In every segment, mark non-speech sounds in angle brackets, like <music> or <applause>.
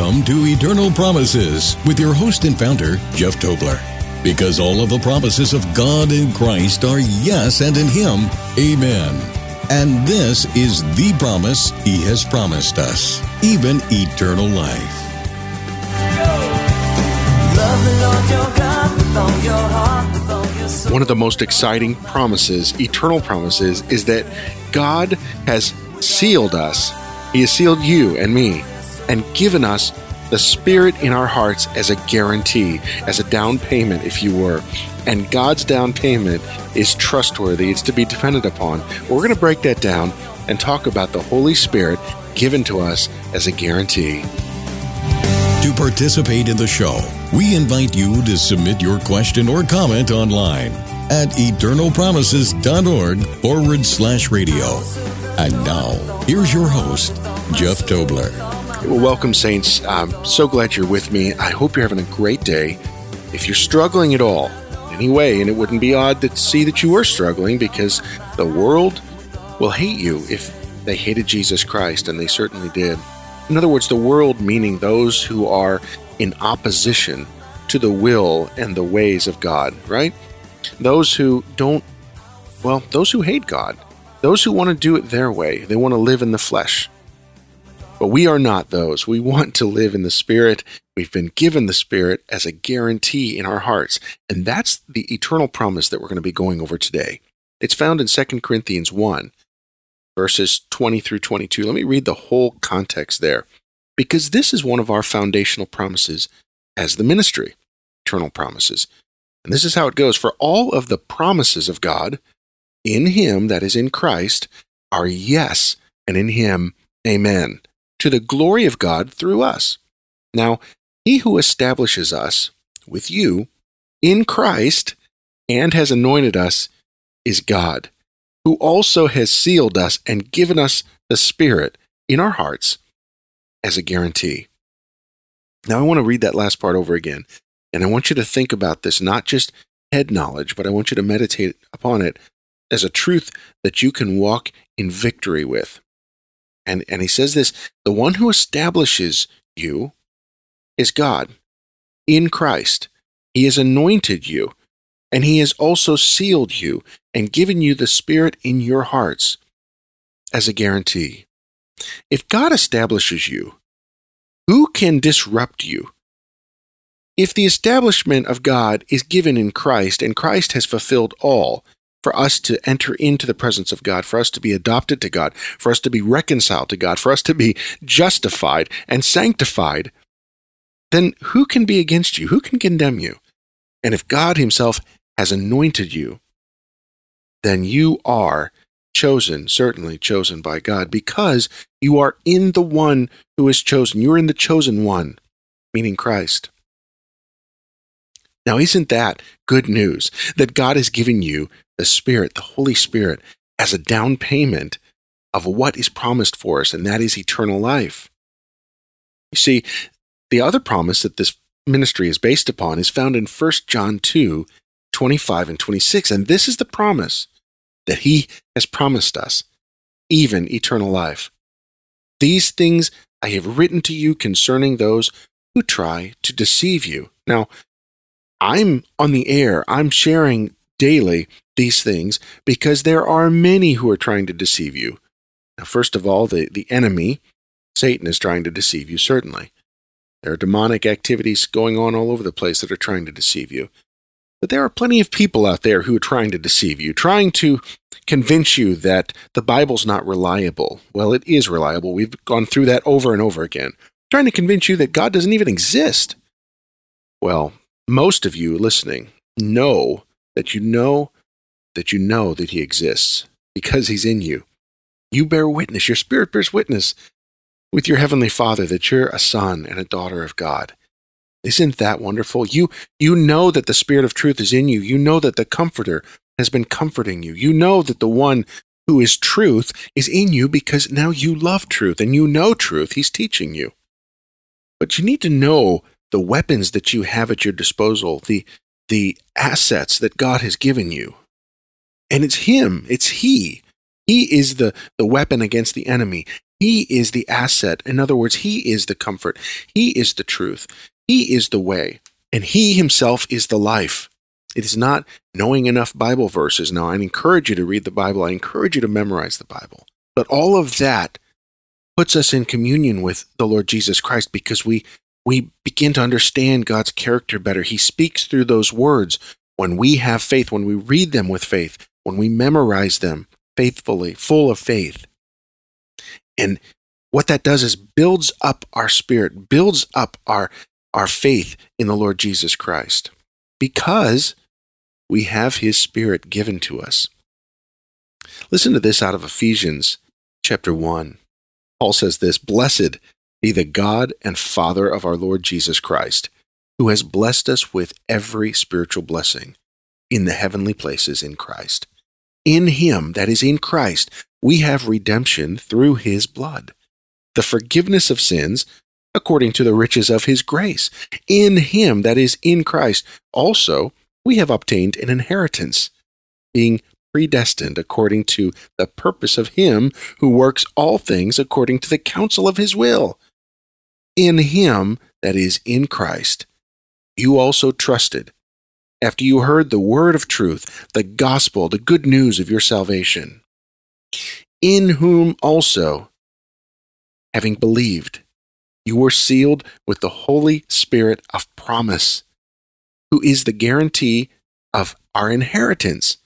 Welcome to Eternal Promises with your host and founder, Jeff Tobler. Because all of the promises of God in Christ are yes, and in Him, amen. And this is the promise He has promised us, even eternal life. One of the most exciting promises, eternal promises, is that God has sealed us. He has sealed you and me and given us the Spirit in our hearts as a guarantee, as a down payment, if you were. And God's down payment is trustworthy, it's to be depended upon. We're going to break that down and talk about the Holy Spirit given to us as a guarantee. To participate in the show, we invite you to submit your question or comment online at eternalpromises.org forward slash radio. And now, here's your host, Jeff Tobler. Well, welcome, Saints. I'm so glad you're with me. I hope you're having a great day. If you're struggling at all, anyway, and it wouldn't be odd to see that you were struggling because the world will hate you if they hated Jesus Christ, and they certainly did. In other words, the world meaning those who are in opposition to the will and the ways of God, right? Those who don't, well, those who hate God, those who want to do it their way, they want to live in the flesh. But we are not those. We want to live in the Spirit. We've been given the Spirit as a guarantee in our hearts. And that's the eternal promise that we're going to be going over today. It's found in 2 Corinthians 1, verses 20 through 22. Let me read the whole context there, because this is one of our foundational promises as the ministry, eternal promises. And this is how it goes For all of the promises of God in Him, that is in Christ, are yes, and in Him, amen to the glory of God through us. Now, he who establishes us with you in Christ and has anointed us is God, who also has sealed us and given us the Spirit in our hearts as a guarantee. Now, I want to read that last part over again, and I want you to think about this not just head knowledge, but I want you to meditate upon it as a truth that you can walk in victory with. And, and he says this the one who establishes you is God in Christ. He has anointed you, and he has also sealed you and given you the Spirit in your hearts as a guarantee. If God establishes you, who can disrupt you? If the establishment of God is given in Christ and Christ has fulfilled all, for us to enter into the presence of God, for us to be adopted to God, for us to be reconciled to God, for us to be justified and sanctified, then who can be against you? Who can condemn you? And if God Himself has anointed you, then you are chosen, certainly chosen by God, because you are in the one who is chosen. You're in the chosen one, meaning Christ. Now, isn't that good news that God has given you the Spirit, the Holy Spirit, as a down payment of what is promised for us, and that is eternal life. You see, the other promise that this ministry is based upon is found in 1 John 2 25 and 26. And this is the promise that he has promised us, even eternal life. These things I have written to you concerning those who try to deceive you. Now, I'm on the air, I'm sharing daily these things because there are many who are trying to deceive you. Now, first of all, the, the enemy, Satan, is trying to deceive you, certainly. There are demonic activities going on all over the place that are trying to deceive you. But there are plenty of people out there who are trying to deceive you, trying to convince you that the Bible's not reliable. Well, it is reliable. We've gone through that over and over again. Trying to convince you that God doesn't even exist. Well, most of you listening know that you know that you know that he exists because he's in you. You bear witness, your spirit bears witness with your heavenly Father that you're a son and a daughter of God. Isn't that wonderful? You you know that the spirit of truth is in you. You know that the comforter has been comforting you. You know that the one who is truth is in you because now you love truth and you know truth. He's teaching you. But you need to know the weapons that you have at your disposal, the the assets that God has given you. And it's Him, it's He. He is the, the weapon against the enemy. He is the asset. In other words, He is the comfort. He is the truth. He is the way. And He Himself is the life. It is not knowing enough Bible verses. Now, I encourage you to read the Bible. I encourage you to memorize the Bible. But all of that puts us in communion with the Lord Jesus Christ because we we begin to understand God's character better. He speaks through those words when we have faith, when we read them with faith, when we memorize them faithfully, full of faith. And what that does is builds up our spirit, builds up our, our faith in the Lord Jesus Christ because we have his spirit given to us. Listen to this out of Ephesians chapter 1. Paul says this Blessed be the God and Father of our Lord Jesus Christ, who has blessed us with every spiritual blessing in the heavenly places in Christ. In Him, that is, in Christ, we have redemption through His blood, the forgiveness of sins according to the riches of His grace. In Him, that is, in Christ, also we have obtained an inheritance, being predestined according to the purpose of Him who works all things according to the counsel of His will in him, that is, in Christ, you also trusted, after you heard the word of truth, the gospel, the good news of your salvation, in whom also, having believed, you were sealed with the Holy Spirit of promise, who is the guarantee of our inheritance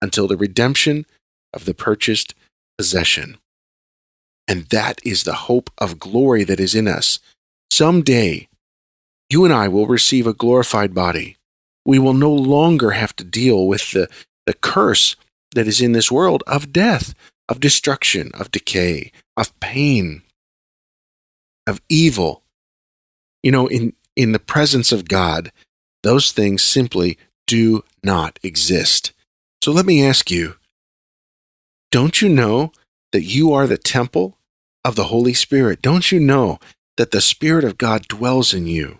until the redemption of the purchased possession. And that is the hope of glory that is in us. Someday, you and I will receive a glorified body. We will no longer have to deal with the, the curse that is in this world of death, of destruction, of decay, of pain, of evil. You know, in, in the presence of God, those things simply do not exist. So let me ask you don't you know that you are the temple of the Holy Spirit. Don't you know that the Spirit of God dwells in you?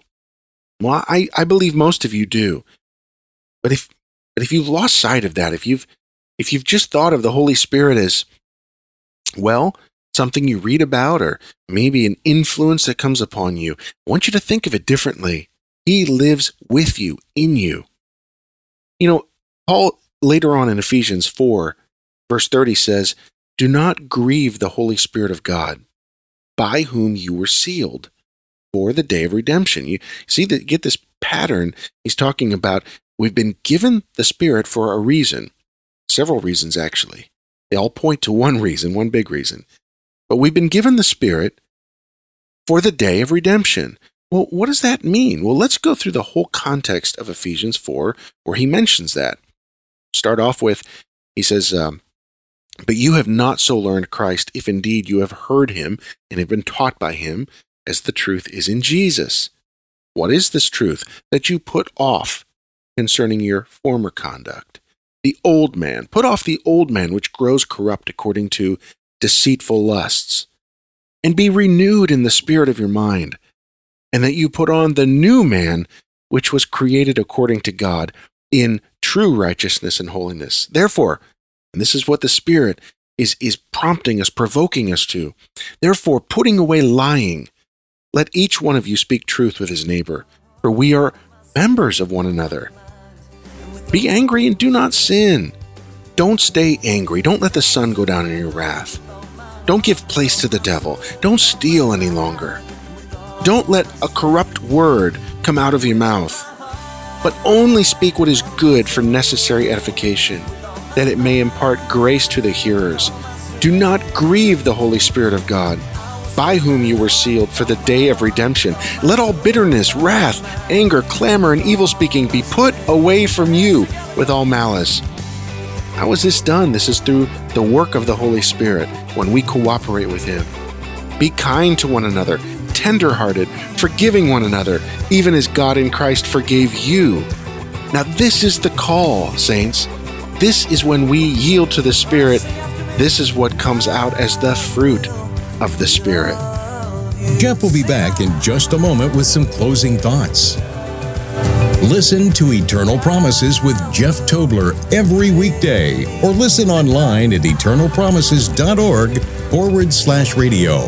Well, I, I believe most of you do. But if but if you've lost sight of that, if you've if you've just thought of the Holy Spirit as well, something you read about or maybe an influence that comes upon you, I want you to think of it differently. He lives with you, in you. You know, Paul later on in Ephesians 4, verse 30 says, do not grieve the Holy Spirit of God, by whom you were sealed for the day of redemption. You see that get this pattern he's talking about. We've been given the Spirit for a reason, several reasons actually. They all point to one reason, one big reason. But we've been given the Spirit for the day of redemption. Well, what does that mean? Well, let's go through the whole context of Ephesians 4, where he mentions that. Start off with, he says, um, but you have not so learned Christ, if indeed you have heard him and have been taught by him, as the truth is in Jesus. What is this truth? That you put off concerning your former conduct. The old man. Put off the old man which grows corrupt according to deceitful lusts, and be renewed in the spirit of your mind, and that you put on the new man which was created according to God in true righteousness and holiness. Therefore, and this is what the Spirit is, is prompting us, provoking us to. Therefore, putting away lying, let each one of you speak truth with his neighbor, for we are members of one another. Be angry and do not sin. Don't stay angry. Don't let the sun go down in your wrath. Don't give place to the devil. Don't steal any longer. Don't let a corrupt word come out of your mouth, but only speak what is good for necessary edification that it may impart grace to the hearers. Do not grieve the Holy Spirit of God, by whom you were sealed for the day of redemption. Let all bitterness, wrath, anger, clamor, and evil speaking be put away from you with all malice. How is this done? This is through the work of the Holy Spirit when we cooperate with Him. Be kind to one another, tenderhearted, forgiving one another, even as God in Christ forgave you. Now, this is the call, saints. This is when we yield to the Spirit. This is what comes out as the fruit of the Spirit. Jeff will be back in just a moment with some closing thoughts. Listen to Eternal Promises with Jeff Tobler every weekday or listen online at eternalpromises.org forward slash radio.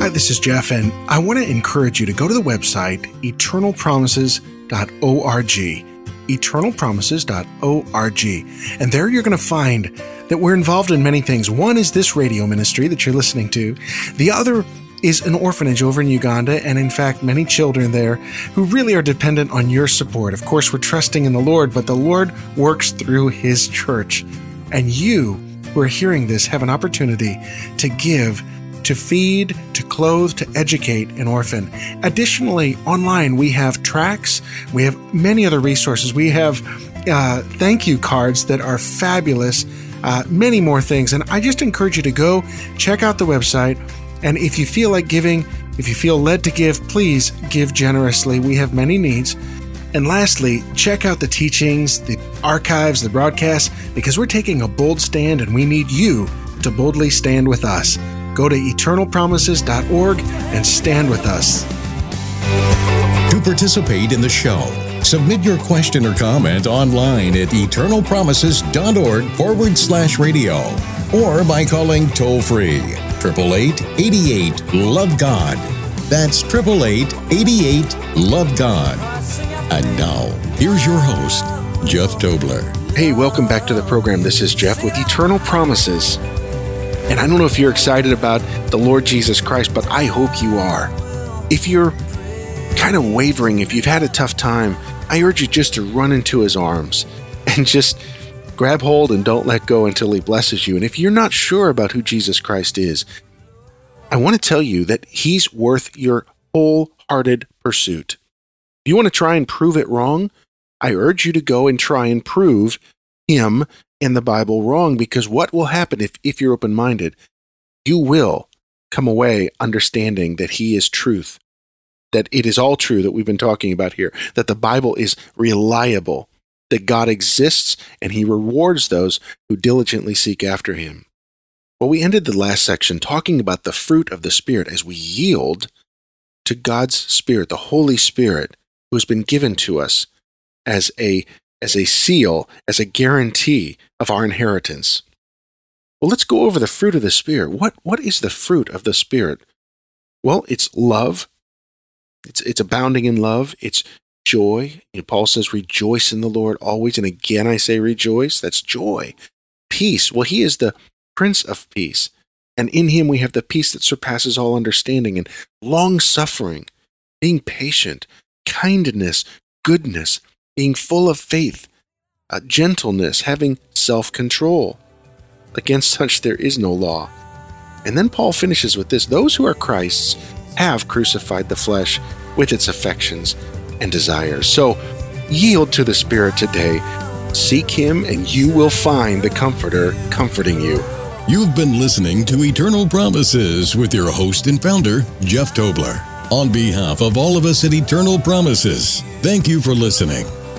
Hi, this is Jeff, and I want to encourage you to go to the website eternalpromises.org. Eternalpromises.org. And there you're going to find that we're involved in many things. One is this radio ministry that you're listening to, the other is an orphanage over in Uganda, and in fact, many children there who really are dependent on your support. Of course, we're trusting in the Lord, but the Lord works through His church. And you who are hearing this have an opportunity to give, to feed, clothe, to educate an orphan. Additionally, online, we have tracks, we have many other resources. We have uh, thank you cards that are fabulous. Uh, many more things. And I just encourage you to go check out the website and if you feel like giving, if you feel led to give, please give generously. We have many needs. And lastly, check out the teachings, the archives, the broadcasts, because we're taking a bold stand and we need you to boldly stand with us. Go to eternalpromises.org and stand with us. To participate in the show, submit your question or comment online at eternalpromises.org forward slash radio or by calling toll free 888 88 Love God. That's 888 88 Love God. And now, here's your host, Jeff Tobler. Hey, welcome back to the program. This is Jeff with Eternal Promises. And I don't know if you're excited about the Lord Jesus Christ, but I hope you are. If you're kind of wavering, if you've had a tough time, I urge you just to run into his arms <laughs> and just Grab hold and don't let go until He blesses you. And if you're not sure about who Jesus Christ is, I want to tell you that He's worth your wholehearted pursuit. If you want to try and prove it wrong, I urge you to go and try and prove Him in the Bible wrong because what will happen if, if you're open minded? You will come away understanding that He is truth, that it is all true that we've been talking about here, that the Bible is reliable, that God exists and he rewards those who diligently seek after him. Well, we ended the last section talking about the fruit of the Spirit as we yield to God's Spirit, the Holy Spirit, who has been given to us as a, as a seal, as a guarantee of our inheritance. Well, let's go over the fruit of the Spirit. What, what is the fruit of the Spirit? Well, it's love. It's, it's abounding in love. It's joy. And Paul says, rejoice in the Lord always. And again, I say rejoice. That's joy. Peace. Well, he is the Prince of Peace. And in him we have the peace that surpasses all understanding and long suffering, being patient, kindness, goodness, being full of faith, uh, gentleness, having self control. Against such there is no law. And then Paul finishes with this those who are Christ's have crucified the flesh with its affections and desires. So yield to the Spirit today. Seek Him, and you will find the Comforter comforting you. You've been listening to Eternal Promises with your host and founder, Jeff Tobler. On behalf of all of us at Eternal Promises, thank you for listening.